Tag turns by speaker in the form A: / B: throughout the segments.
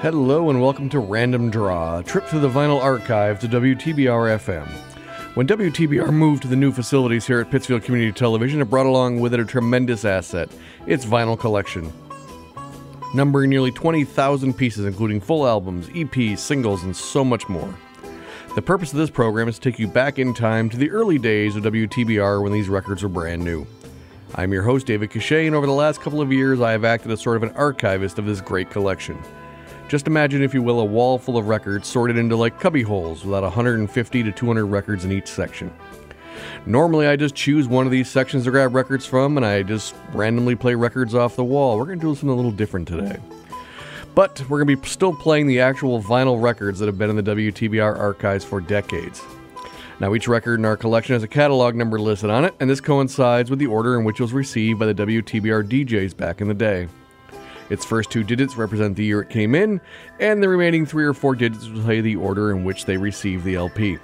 A: Hello and welcome to Random Draw, a trip through the vinyl archive to WTBR FM. When WTBR moved to the new facilities here at Pittsfield Community Television, it brought along with it a tremendous asset its vinyl collection. Numbering nearly 20,000 pieces, including full albums, EPs, singles, and so much more. The purpose of this program is to take you back in time to the early days of WTBR when these records were brand new. I'm your host, David Cachet, and over the last couple of years, I have acted as sort of an archivist of this great collection. Just imagine, if you will, a wall full of records sorted into like cubby holes with about 150 to 200 records in each section. Normally, I just choose one of these sections to grab records from and I just randomly play records off the wall. We're going to do something a little different today. But we're going to be still playing the actual vinyl records that have been in the WTBR archives for decades. Now, each record in our collection has a catalog number listed on it, and this coincides with the order in which it was received by the WTBR DJs back in the day. Its first two digits represent the year it came in, and the remaining three or four digits will you the order in which they received the LP.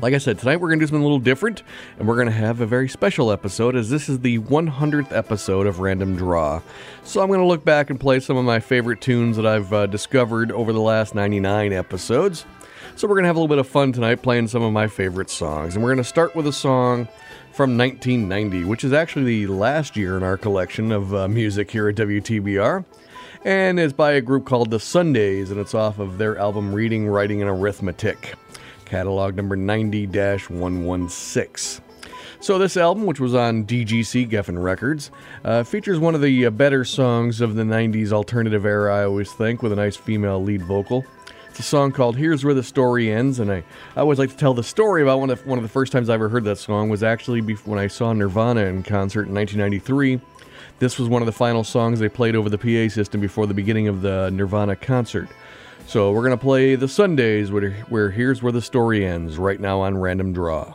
A: Like I said, tonight we're going to do something a little different, and we're going to have a very special episode as this is the 100th episode of Random Draw. So I'm going to look back and play some of my favorite tunes that I've uh, discovered over the last 99 episodes. So we're going to have a little bit of fun tonight playing some of my favorite songs. And we're going to start with a song from 1990, which is actually the last year in our collection of uh, music here at WTBR. And it's by a group called The Sundays, and it's off of their album Reading, Writing, and Arithmetic, catalog number 90 116. So, this album, which was on DGC Geffen Records, uh, features one of the uh, better songs of the 90s alternative era, I always think, with a nice female lead vocal. It's a song called "Here's Where the Story Ends," and I, I always like to tell the story about one of one of the first times I ever heard that song was actually when I saw Nirvana in concert in 1993. This was one of the final songs they played over the PA system before the beginning of the Nirvana concert. So we're gonna play the Sundays where, where "Here's Where the Story Ends" right now on Random Draw.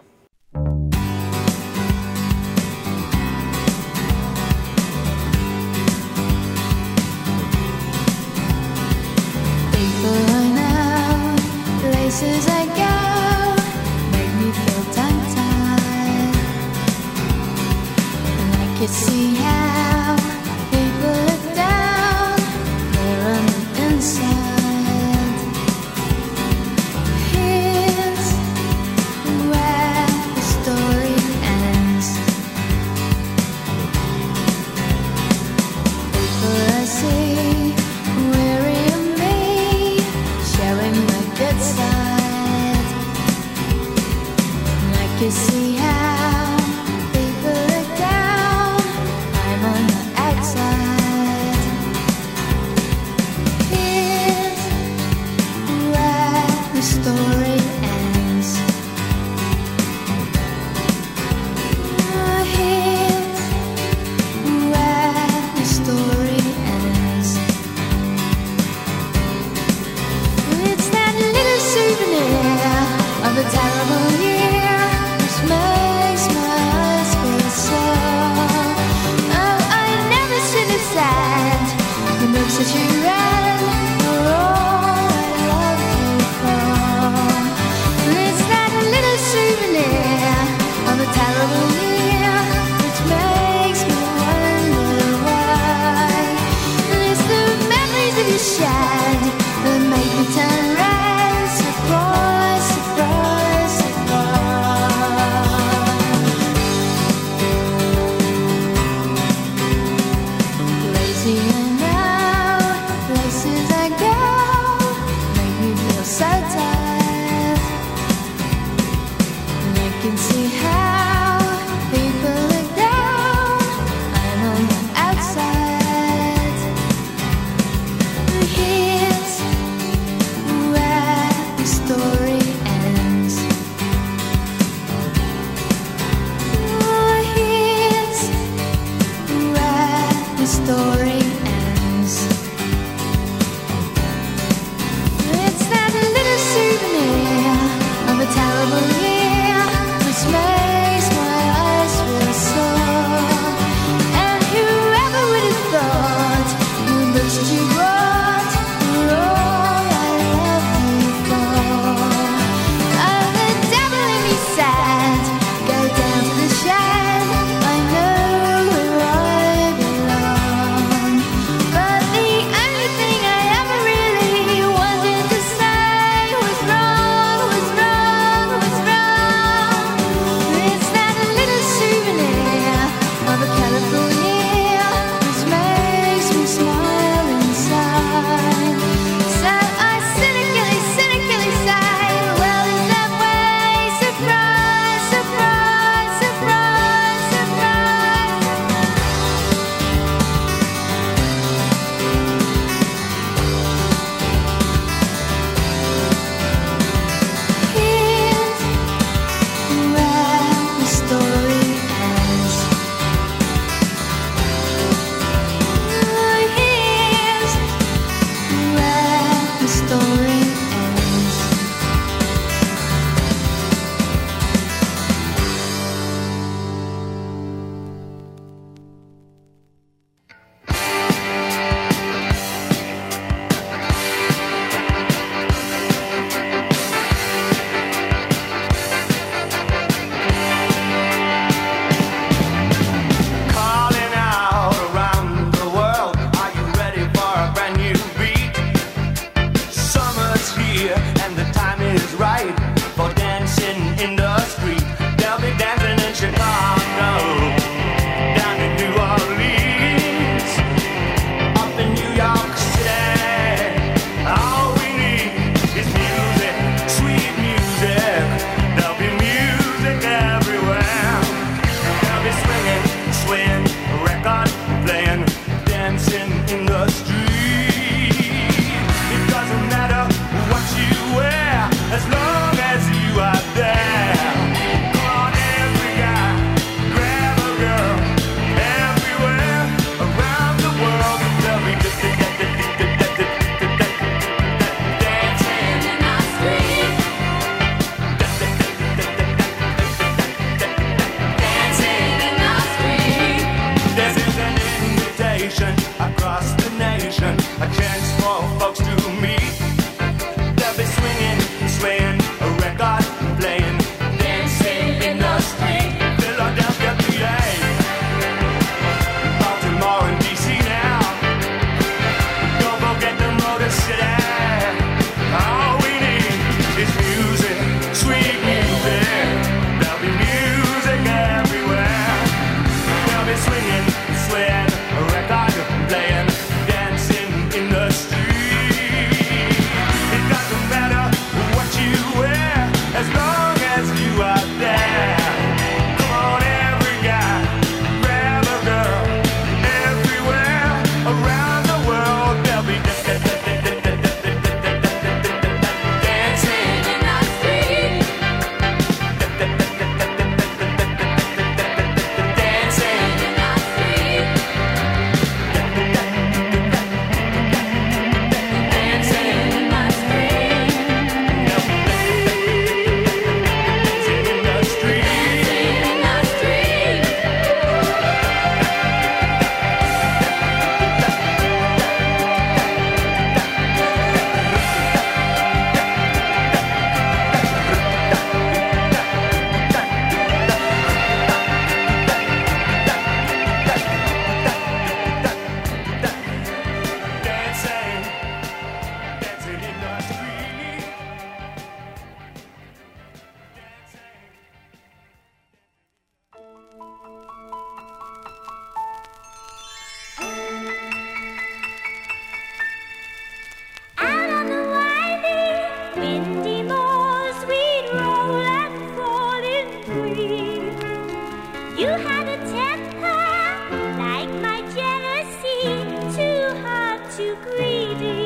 B: too greedy.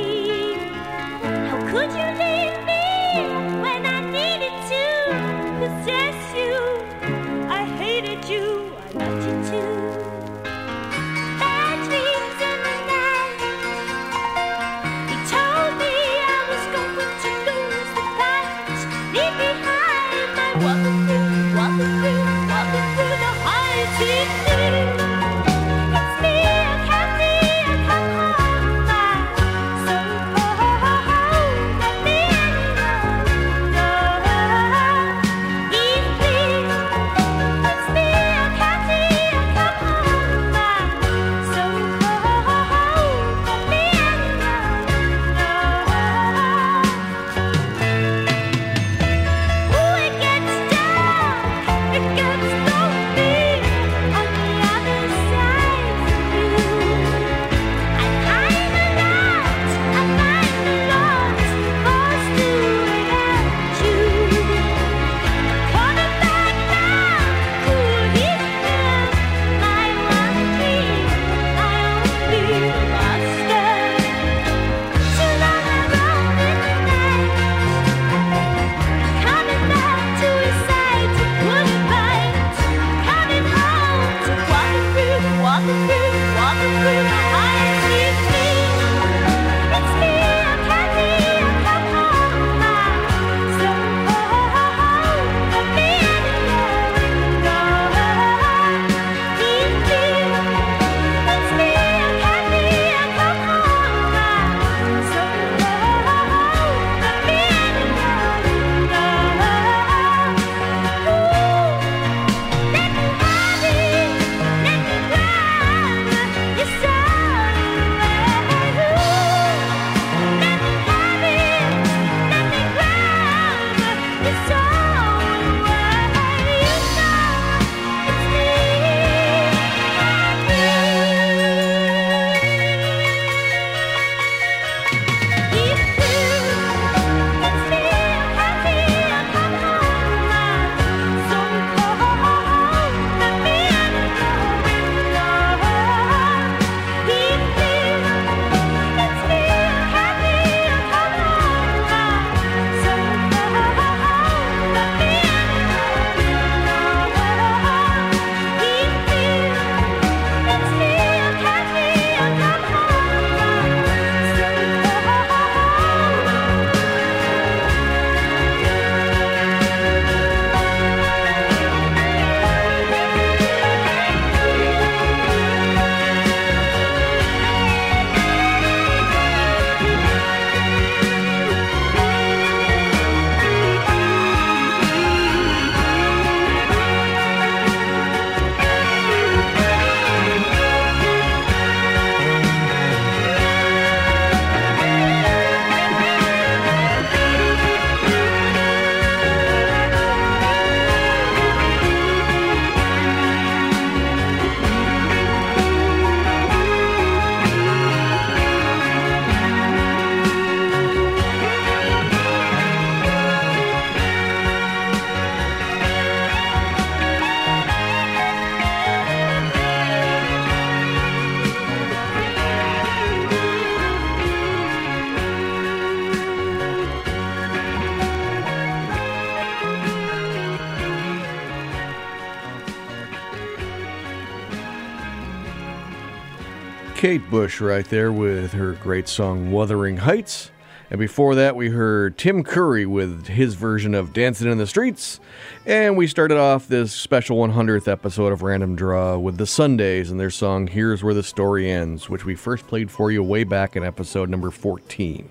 A: Kate Bush right there with her great song Wuthering Heights. And before that, we heard Tim Curry with his version of Dancing in the Streets. And we started off this special 100th episode of Random Draw with the Sundays and their song Here's Where the Story Ends, which we first played for you way back in episode number 14.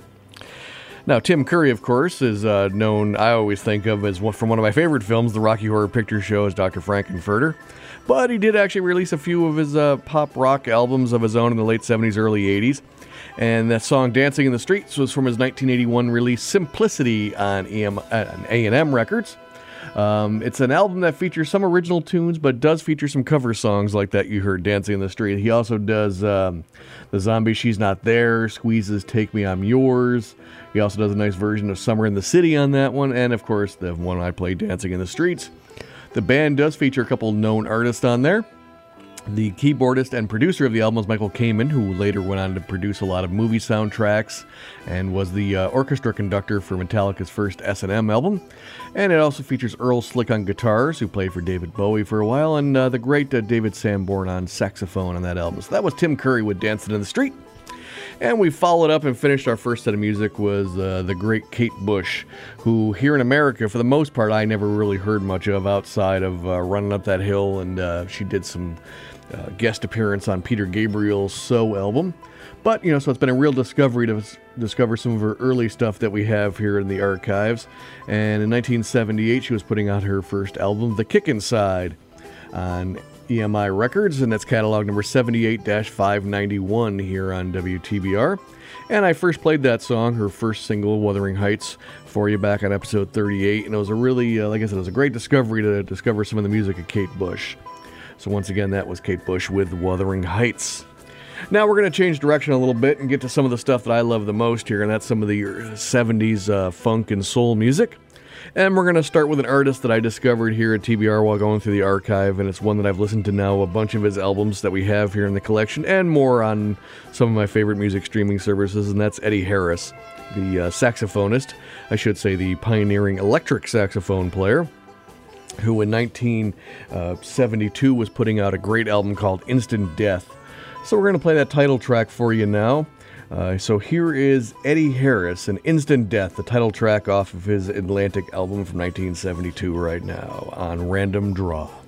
A: Now, Tim Curry, of course, is uh, known, I always think of as one, from one of my favorite films, the Rocky Horror Picture Show, as Dr. Frank-N-Furter but he did actually release a few of his uh, pop rock albums of his own in the late 70s, early 80s. And that song "Dancing in the Streets" was from his 1981 release "Simplicity" on EM, on A&M Records. Um, it's an album that features some original tunes, but does feature some cover songs like that you heard "Dancing in the Street." He also does um, "The Zombie She's Not There," "Squeezes Take Me I'm Yours." He also does a nice version of "Summer in the City" on that one, and of course the one I play, "Dancing in the Streets." The band does feature a couple known artists on there. The keyboardist and producer of the album is Michael Kamen, who later went on to produce a lot of movie soundtracks and was the uh, orchestra conductor for Metallica's first S&M album. And it also features Earl Slick on guitars, who played for David Bowie for a while, and uh, the great uh, David Sanborn on saxophone on that album. So that was Tim Curry with Dancing in the Street. And we followed up and finished our first set of music was uh, the great Kate Bush, who here in America, for the most part, I never really heard much of outside of uh, Running Up That Hill, and uh, she did some uh, guest appearance on Peter Gabriel's So album. But, you know, so it's been a real discovery to discover some of her early stuff that we have here in the archives. And in 1978, she was putting out her first album, The Kick Inside, on EMI Records, and that's catalog number 78 591 here on WTBR. And I first played that song, her first single, Wuthering Heights, for you back on episode 38. And it was a really, uh, like I said, it was a great discovery to discover some of the music of Kate Bush. So once again, that was Kate Bush with Wuthering Heights. Now we're going to change direction a little bit and get to some of the stuff that I love the most here, and that's some of the 70s uh, funk and soul music. And we're going to start with an artist that I discovered here at TBR while going through the archive, and it's one that I've listened to now a bunch of his albums that we have here in the collection, and more on some of my favorite music streaming services, and that's Eddie Harris, the uh, saxophonist, I should say the pioneering electric saxophone player who in 1972 was putting out a great album called Instant Death. So we're going to play that title track for you now. Uh, so here is Eddie Harris and Instant Death, the title track off of his Atlantic album from 1972, right now on Random Draw.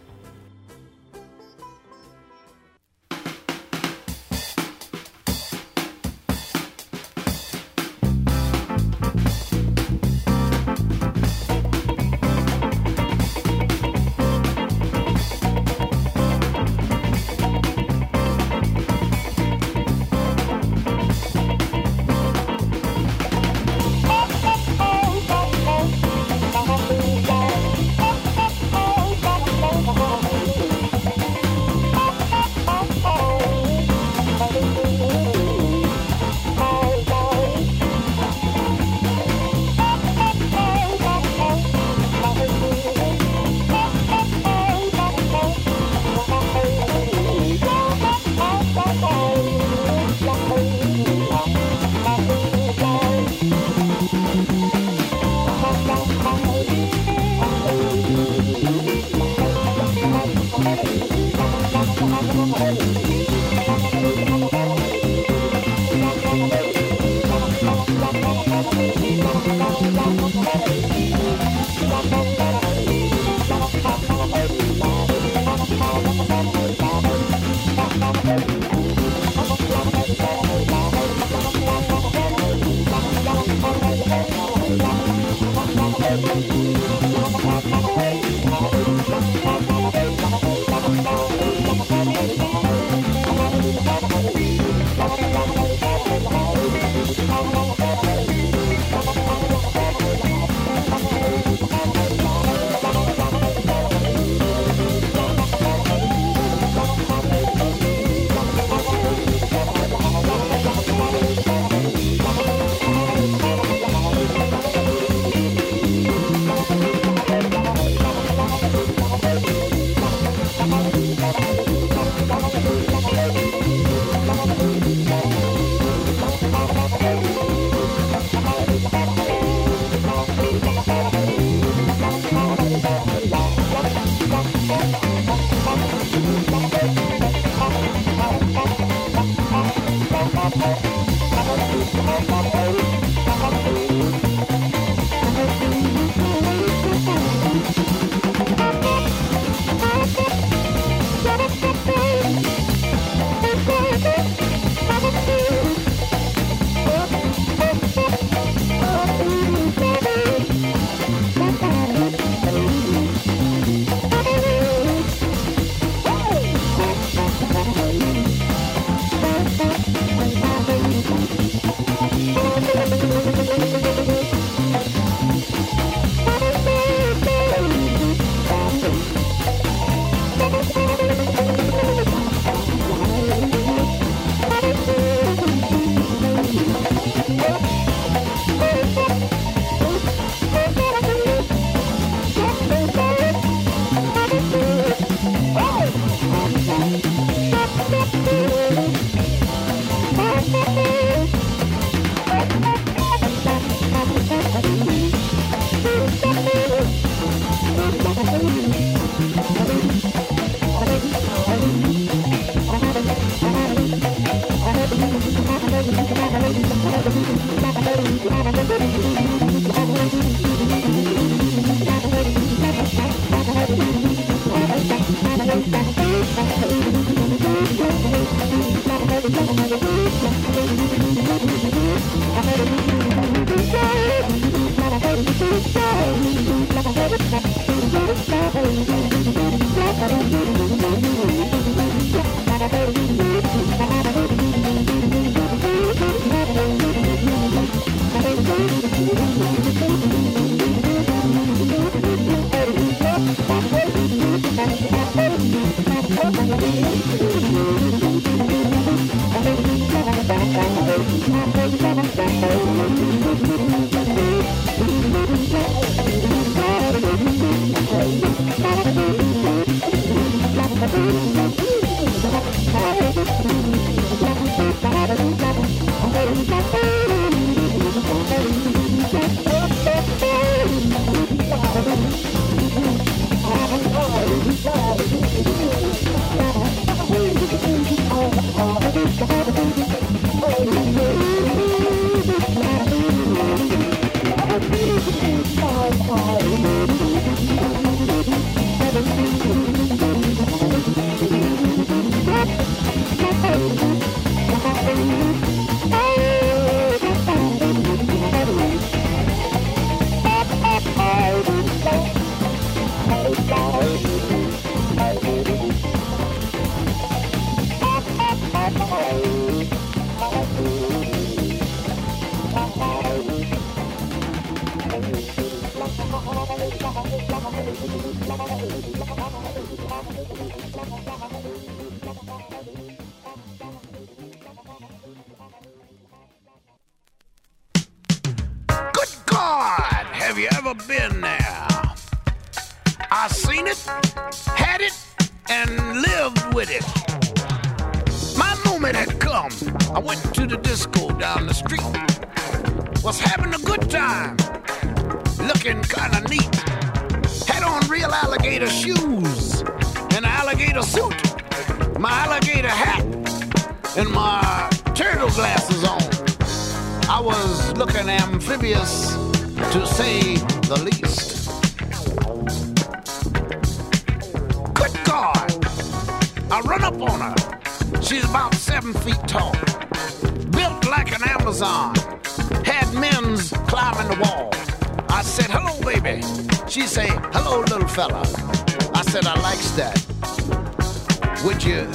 C: Would you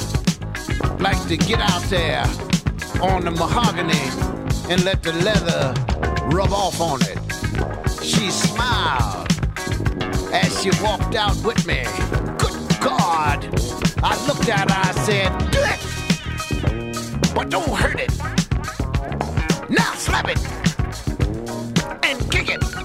C: like to get out there on the mahogany and let the leather rub off on it? She smiled as she walked out with me. Good God! I looked at her, I said, Do it! But don't hurt it! Now slap it! And kick it!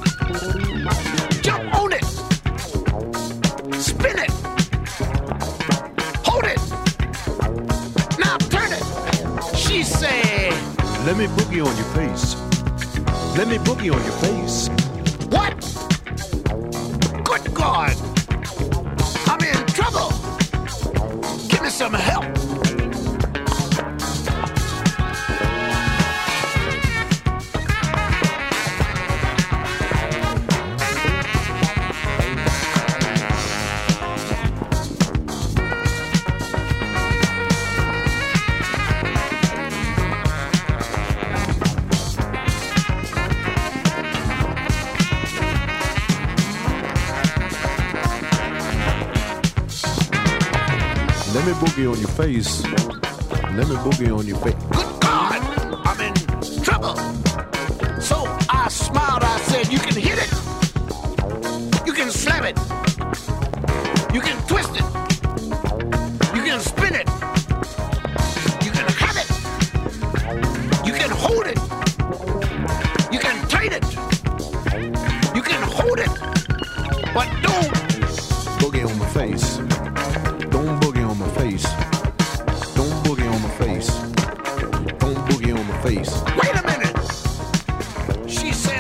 D: Let me boogie on your face. Let me boogie on your face.
C: What? Good God! I'm in trouble! Give me some help!
D: face. me boogie on your face.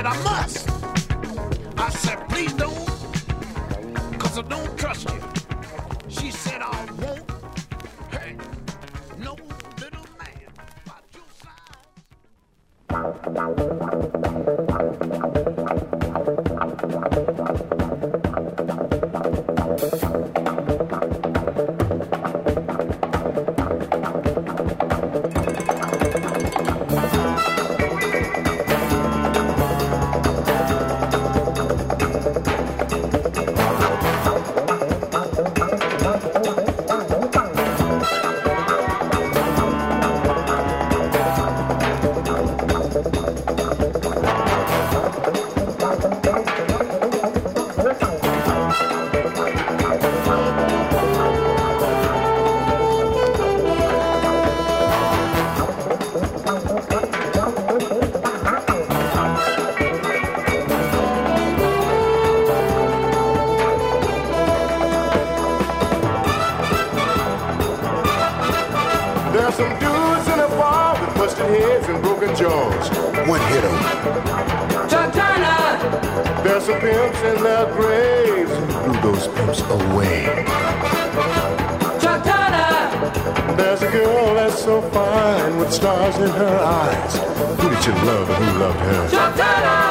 C: that I must.
E: With stars in her eyes. Who did you love and who loved her?
A: All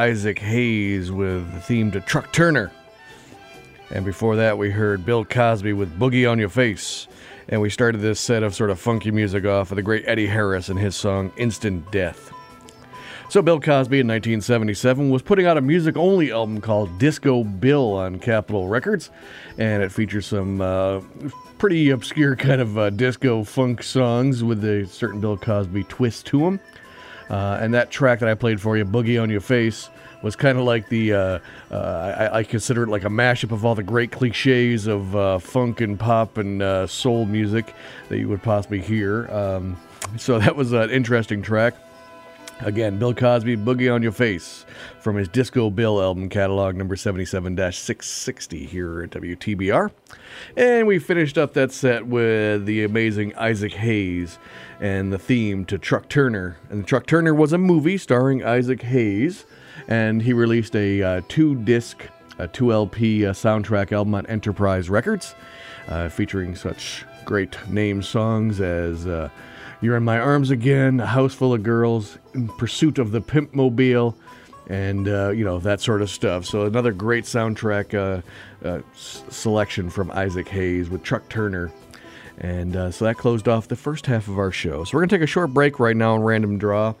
A: Isaac Hayes with the theme to Truck Turner. And before that, we heard Bill Cosby with Boogie on Your Face. And we started this set of sort of funky music off of the great Eddie Harris and his song Instant Death. So, Bill Cosby in 1977 was putting out a music only album called Disco Bill on Capitol Records. And it features some uh, pretty obscure kind of uh, disco funk songs with a certain Bill Cosby twist to them. Uh, and that track that I played for you, Boogie on Your Face, was kind of like the, uh, uh, I, I consider it like a mashup of all the great cliches of uh, funk and pop and uh, soul music that you would possibly hear. Um, so that was an interesting track. Again, Bill Cosby, Boogie on Your Face from his Disco Bill album catalog number 77 660 here at WTBR. And we finished up that set with the amazing Isaac Hayes and the theme to Truck Turner. And Truck Turner was a movie starring Isaac Hayes, and he released a uh, two disc, a 2 LP uh, soundtrack album on Enterprise Records, uh, featuring such great name songs as. You're in my arms again, a house full of girls, in pursuit of the pimp mobile, and uh, you know that sort of stuff. So another great soundtrack uh, uh, selection from Isaac Hayes with Truck Turner, and uh, so that closed off the first half of our show. So we're gonna take a short break right now on random draw.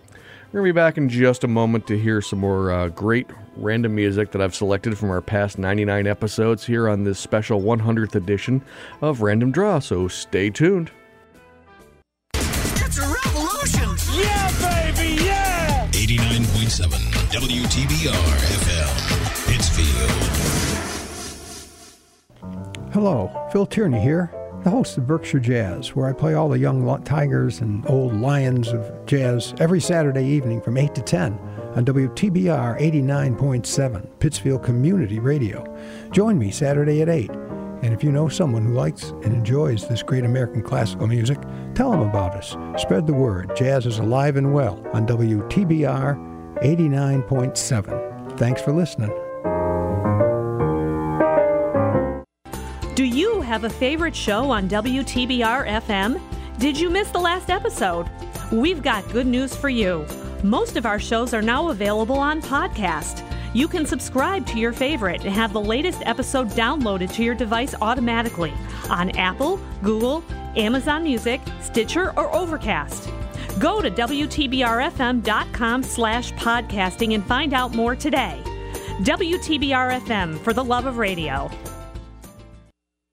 A: We're gonna be back in just a moment to hear some more uh, great random music that I've selected from our past 99 episodes here on this special 100th edition of Random Draw. So stay tuned.
F: WTBR FM, Pittsfield.
G: Hello, Phil Tierney here, the host of Berkshire Jazz, where I play all the young tigers and old lions of jazz every Saturday evening from 8 to 10 on WTBR 89.7, Pittsfield Community Radio. Join me Saturday at 8. And if you know someone who likes and enjoys this great American classical music, tell them about us. Spread the word. Jazz is alive and well on WTBR 89.7. Thanks for listening.
H: Do you have a favorite show on WTBR FM? Did you miss the last episode? We've got good news for you. Most of our shows are now available on podcast. You can subscribe to your favorite and have the latest episode downloaded to your device automatically on Apple, Google, Amazon Music, Stitcher, or Overcast. Go to WTBRFM.com slash podcasting and find out more today. WTBR FM for the love of radio.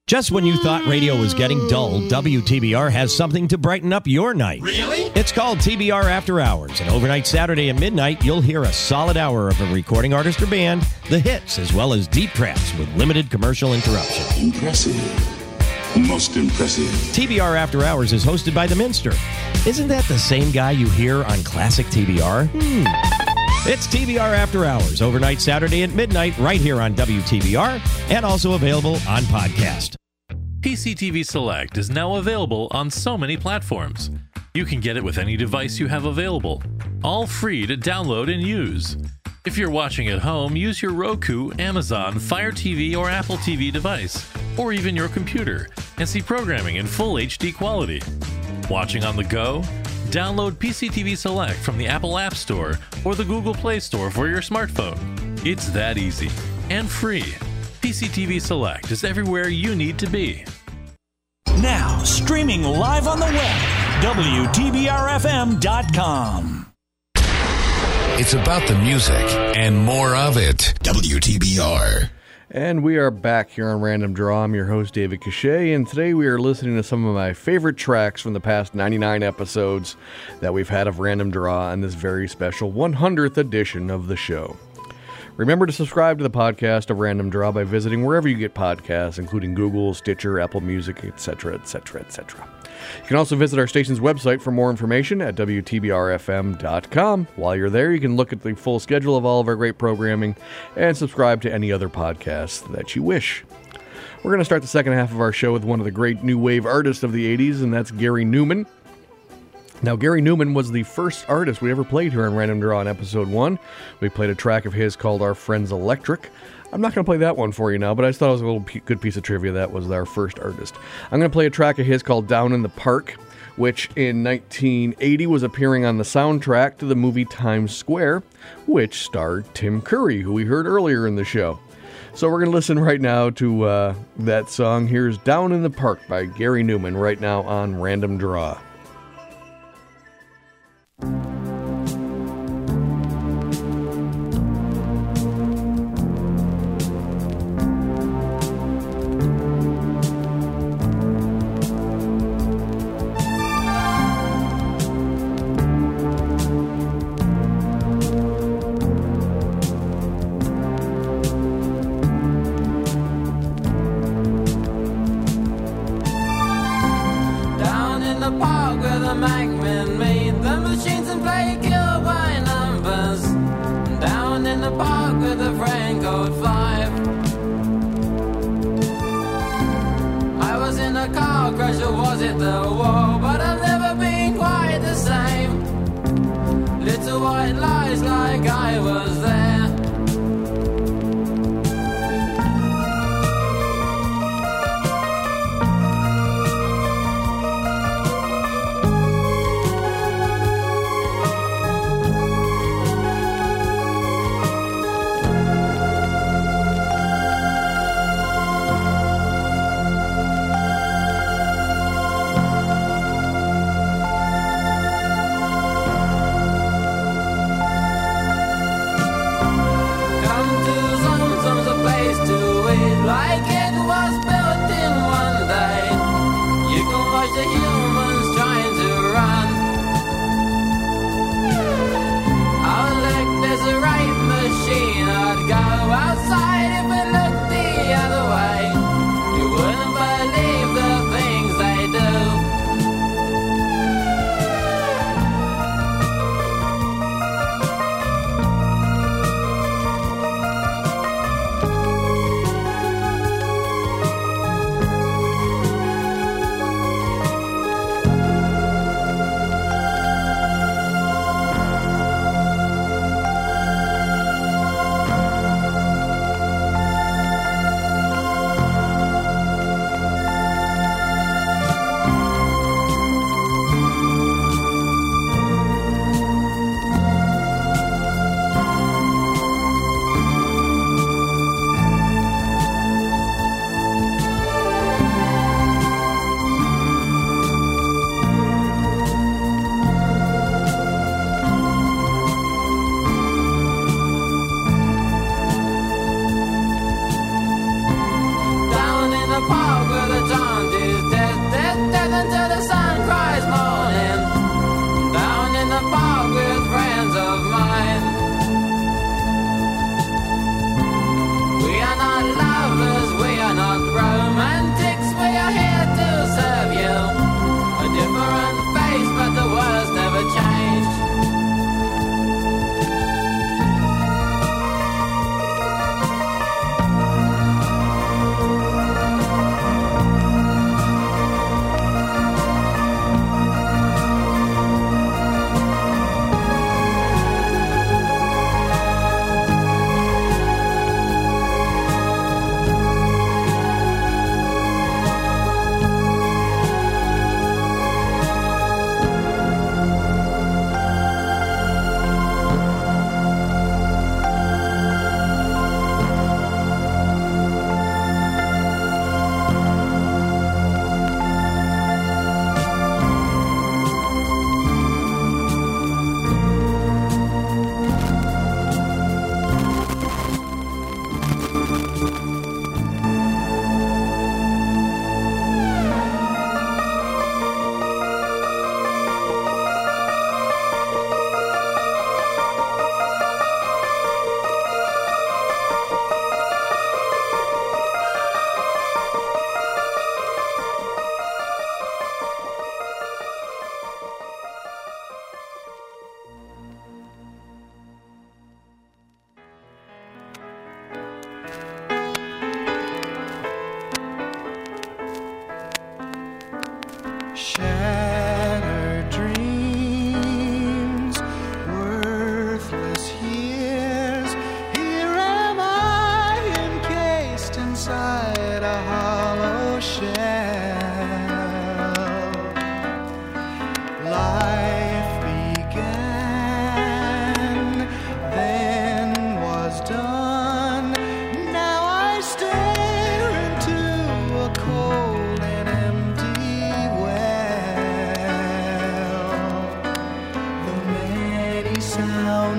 I: Just when you thought radio was getting dull, WTBR has something to brighten up your night.
J: Really?
I: It's called TBR After Hours, and overnight Saturday at midnight, you'll hear a solid hour of a recording artist or band, the hits, as well as deep tracks with limited commercial interruption.
F: Impressive. Most impressive.
I: TBR After Hours is hosted by The Minster. Isn't that the same guy you hear on classic TBR? Hmm. It's TBR After Hours, overnight Saturday at midnight, right here on WTBR, and also available on podcast.
K: PCTV Select is now available on so many platforms. You can get it with any device you have available, all free to download and use. If you're watching at home, use your Roku, Amazon, Fire TV, or Apple TV device, or even your computer, and see programming in full HD quality. Watching on the go? Download PCTV Select from the Apple App Store or the Google Play Store for your smartphone. It's that easy and free. PCTV Select is everywhere you need to be.
L: Now, streaming live on the web, WTBRFM.com.
F: It's about the music and more of it. WTBR.
A: And we are back here on Random Draw. I'm your host, David Cachet, and today we are listening to some of my favorite tracks from the past 99 episodes that we've had of Random Draw on this very special 100th edition of the show. Remember to subscribe to the podcast of Random Draw by visiting wherever you get podcasts, including Google, Stitcher, Apple Music, etc., etc., etc. You can also visit our station's website for more information at WTBRFM.com. While you're there, you can look at the full schedule of all of our great programming and subscribe to any other podcasts that you wish. We're going to start the second half of our show with one of the great new wave artists of the 80s, and that's Gary Numan. Now, Gary Numan was the first artist we ever played here on Random Draw in episode one. We played a track of his called Our Friends Electric. I'm not going to play that one for you now, but I just thought it was a little p- good piece of trivia. That was our first artist. I'm going to play a track of his called Down in the Park, which in 1980 was appearing on the soundtrack to the movie Times Square, which starred Tim Curry, who we heard earlier in the show. So we're going to listen right now to uh, that song. Here's Down in the Park by Gary Numan right now on Random Draw.
M: like it was
N: built in one day. You can watch the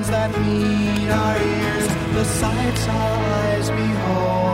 N: sounds that meet our ears, the sights our eyes behold.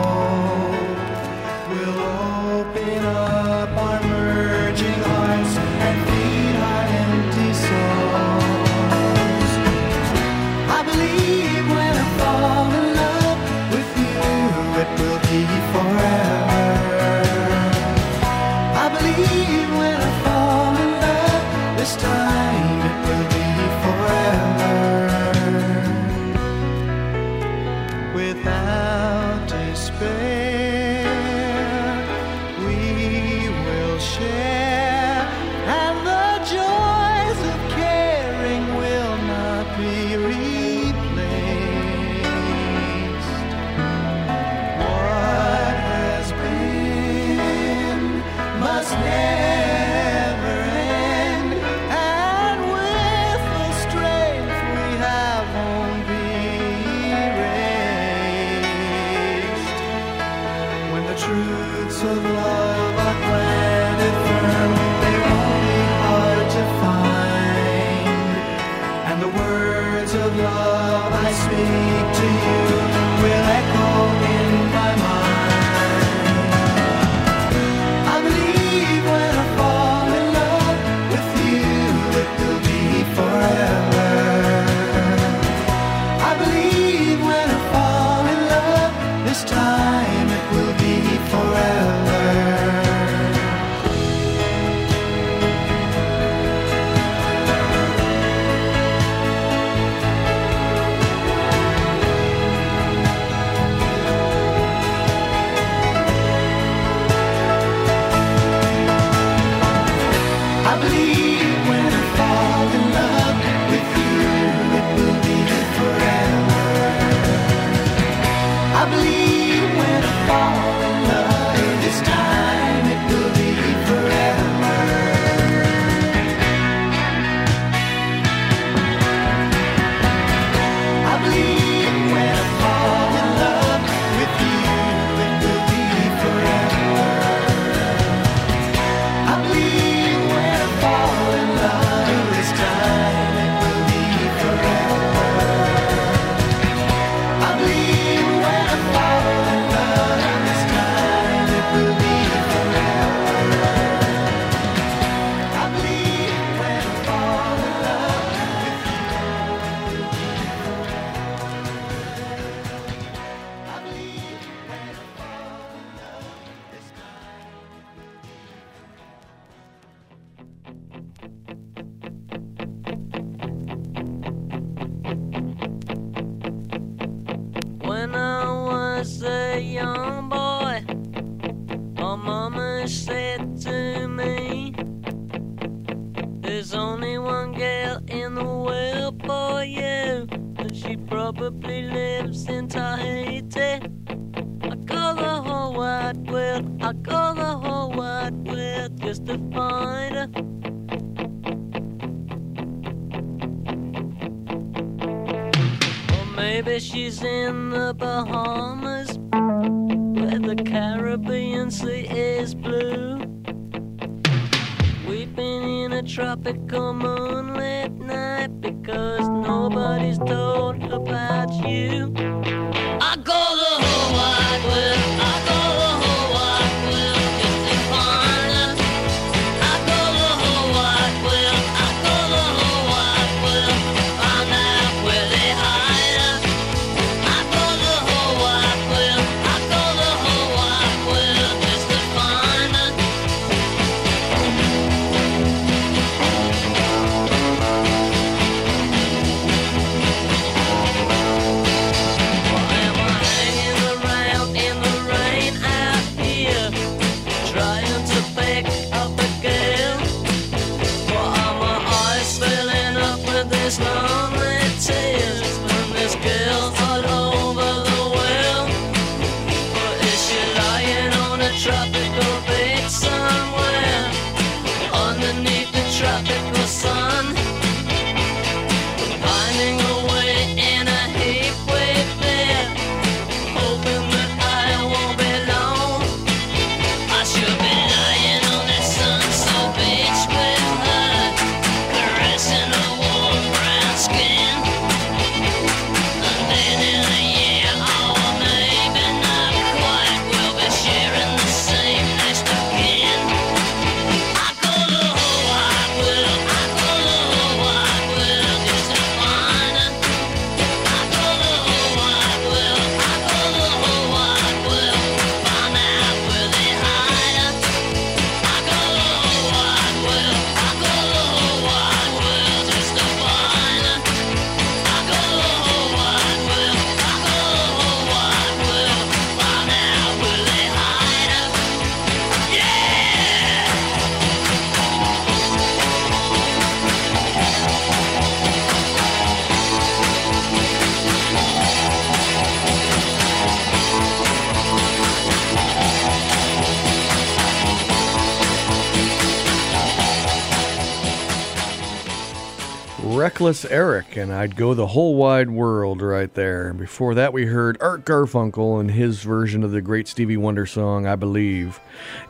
A: Reckless Eric, and I'd go the whole wide world right there. And before that, we heard Art Garfunkel and his version of the great Stevie Wonder song, I Believe.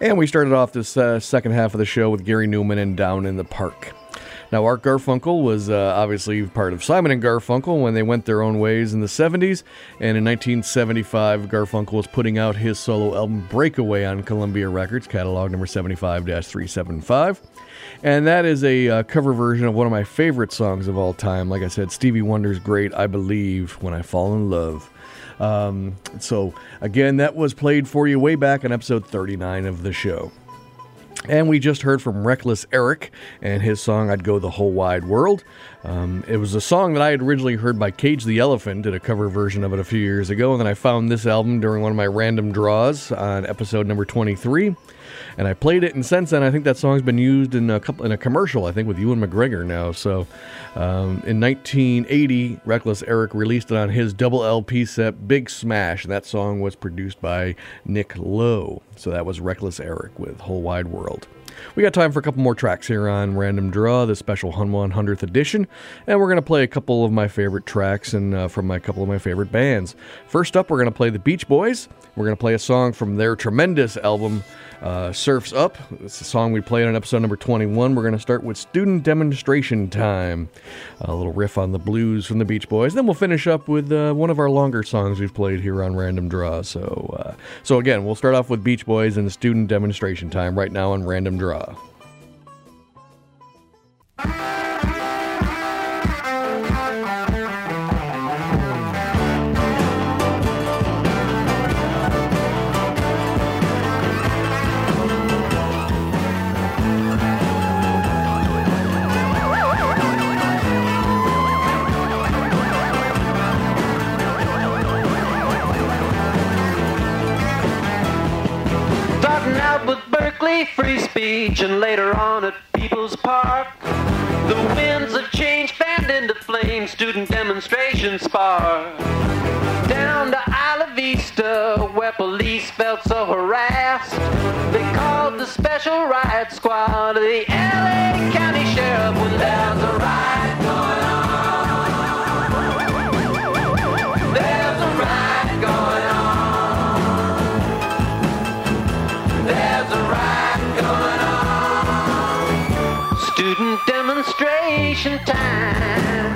A: And we started off this uh, second half of the show with Gary Numan and Down in the Park. Now, Art Garfunkel was uh, obviously part of Simon and Garfunkel when they went their own ways in the 70s. And in 1975, Garfunkel was putting out his solo album Breakaway on Columbia Records, catalog number 75 375. And that is a uh, cover version of one of my favorite songs of all time. Like I said, Stevie Wonder's great I Believe When I Fall in Love. Um, so, again, that was played for you way back in episode 39 of the show. And we just heard from Reckless Eric and his song I'd Go the Whole Wide World. Um, it was a song that I had originally heard by Cage the Elephant, did a cover version of it a few years ago, and then I found this album during one of my random draws on episode number 23. And I played it, and since then, I think that song's been used in a couple in a commercial. I think with Ewan McGregor now. So, um, in 1980, Reckless Eric released it on his double LP set, Big Smash, and that song was produced by Nick Lowe. So that was Reckless Eric with Whole Wide World. We got time for a couple more tracks here on Random Draw, the special Hun 100th edition, and we're going to play a couple of my favorite tracks and uh, from my couple of my favorite bands. First up, we're going to play the Beach Boys. We're going to play a song from their tremendous album, uh, Surfs Up. It's a song we played on episode number 21. We're going to start with Student Demonstration Time, a little riff on the blues from the Beach Boys. Then we'll finish up with uh, one of our longer songs we've played here on Random Draw. So, uh, so again, we'll start off with Beach Boys and Student Demonstration Time right now on Random Draw.
O: Berkeley free speech and later on at People's Park. The winds of change fanned into flame, student demonstration spark. Down to Isla Vista, where police felt so harassed. They called the special riot squad, the LA County Sheriff, when there's a riot demonstration time.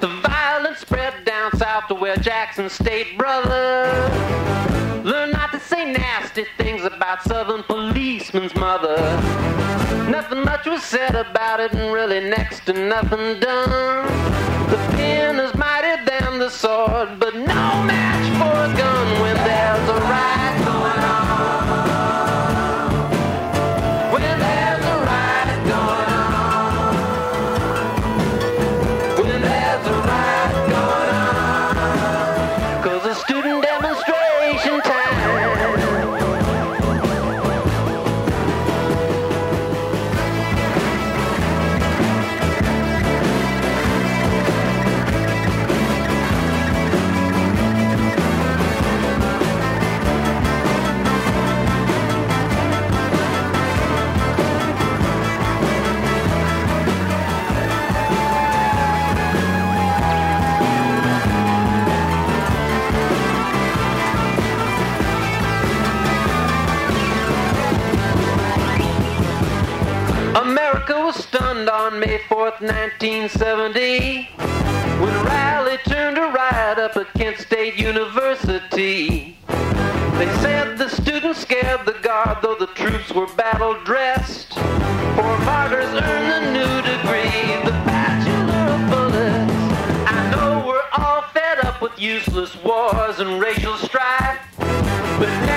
O: The violence spread down south to where Jackson State brother learned not to say nasty things about Southern policemen's mother. Nothing much was said about it, and really next to nothing done. The pen is mightier than the sword, but no match for a gun when there's a riot 1970 when Riley turned a riot up at Kent State University. They said the students scared the guard, though the troops were battle dressed. Four martyrs earned the new degree, the bachelor of bullets. I know we're all fed up with useless wars and racial strife, but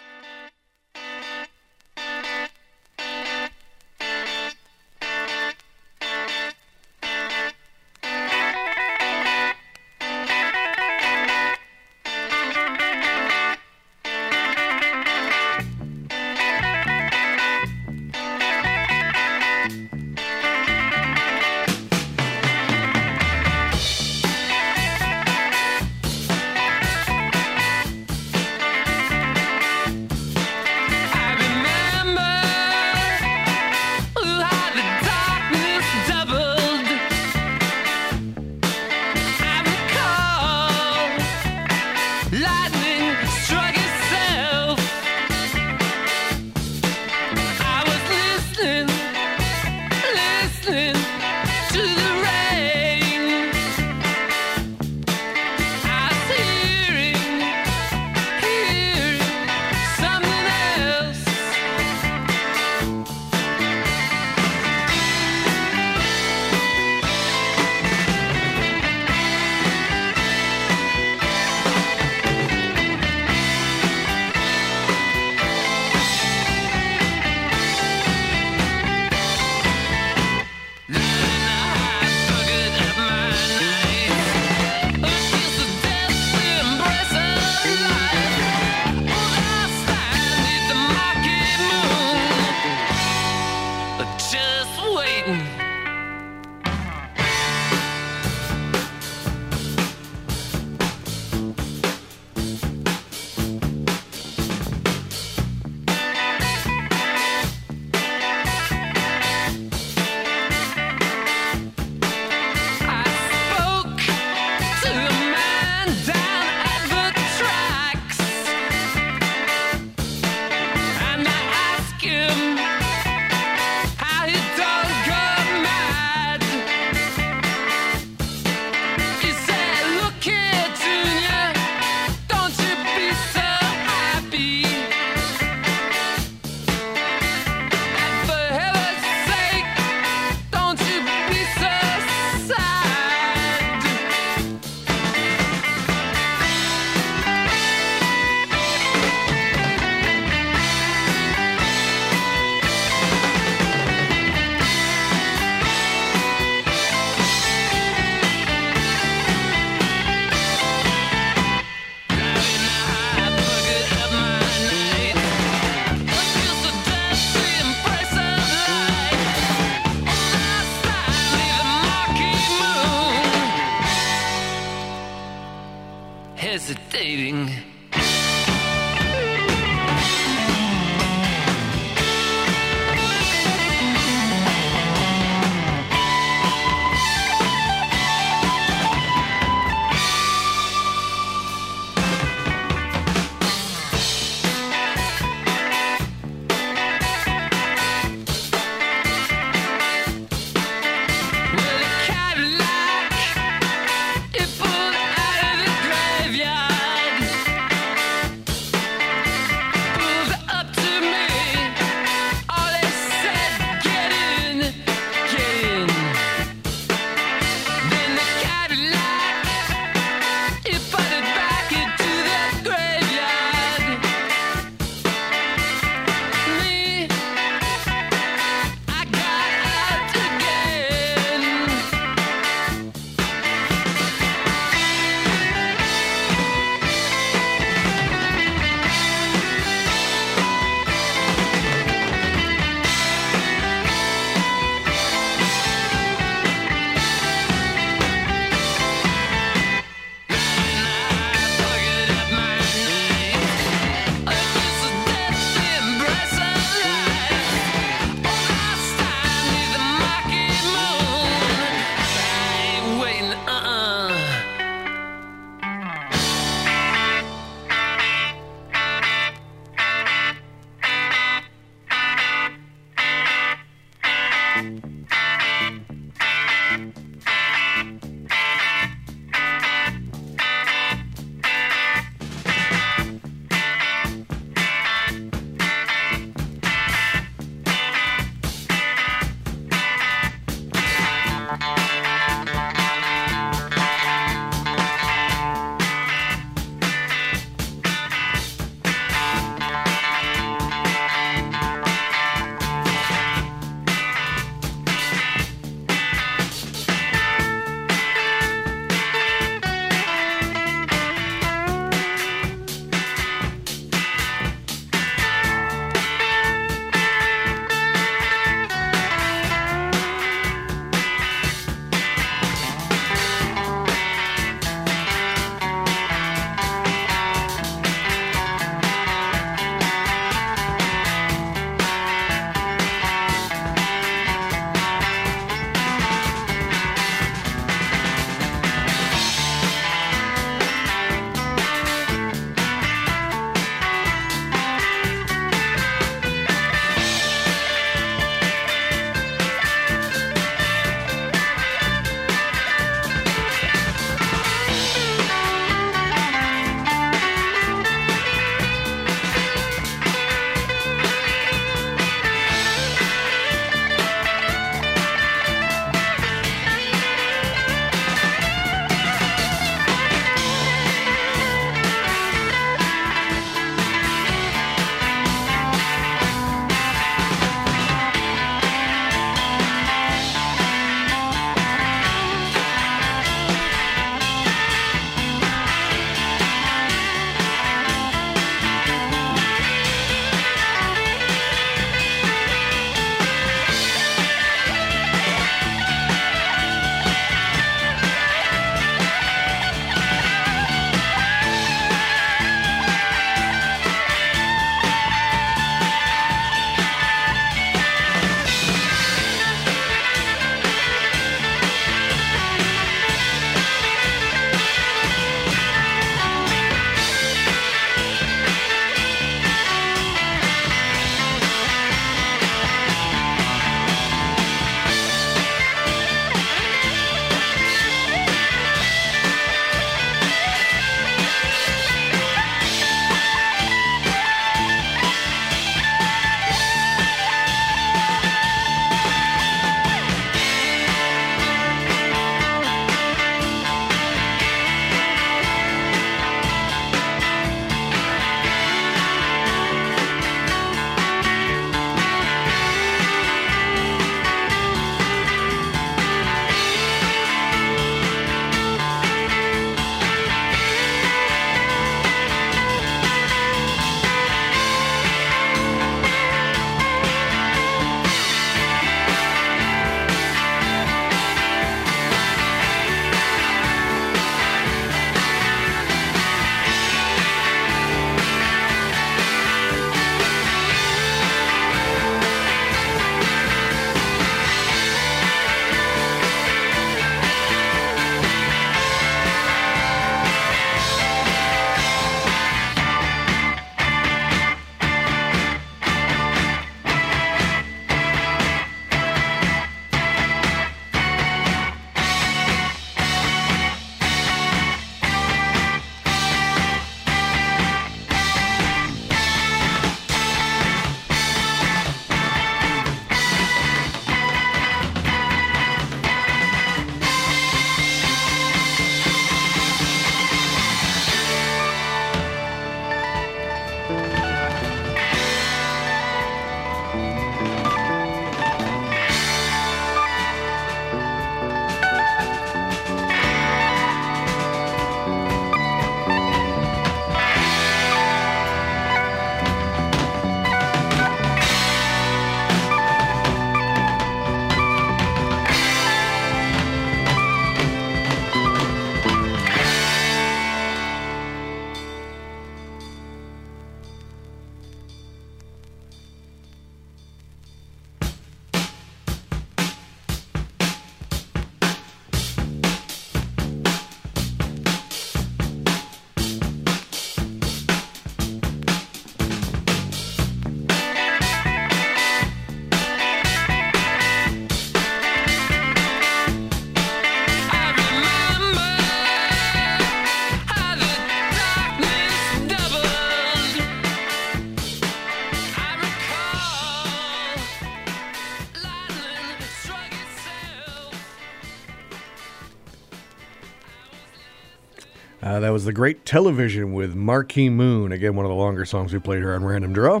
A: the great television with Marquee Moon. Again, one of the longer songs we played here on Random Draw.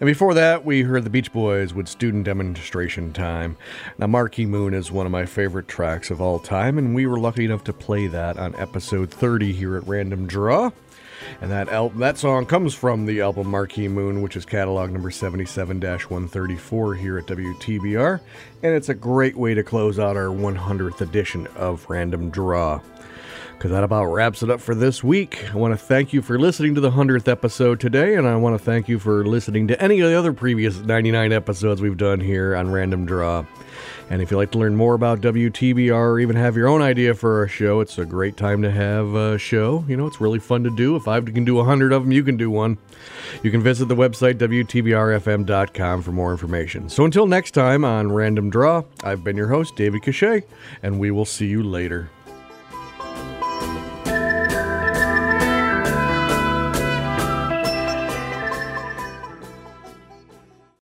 A: And before that, we heard the Beach Boys with Student Demonstration Time. Now, Marquee Moon is one of my favorite tracks of all time, and we were lucky enough to play that on episode 30 here at Random Draw. And that al- that song comes from the album Marquee Moon, which is catalog number 77-134 here at WTBR, and it's a great way to close out our 100th edition of Random Draw. Because that about wraps it up for this week. I want to thank you for listening to the 100th episode today, and I want to thank you for listening to any of the other previous 99 episodes we've done here on Random Draw. And if you'd like to learn more about WTBR or even have your own idea for a show, it's a great time to have a show. You know, it's really fun to do. If I can do 100 of them, you can do one. You can visit the website, WTBRFM.com, for more information. So until next time on Random Draw, I've been your host, David Cachet, and we will see you later.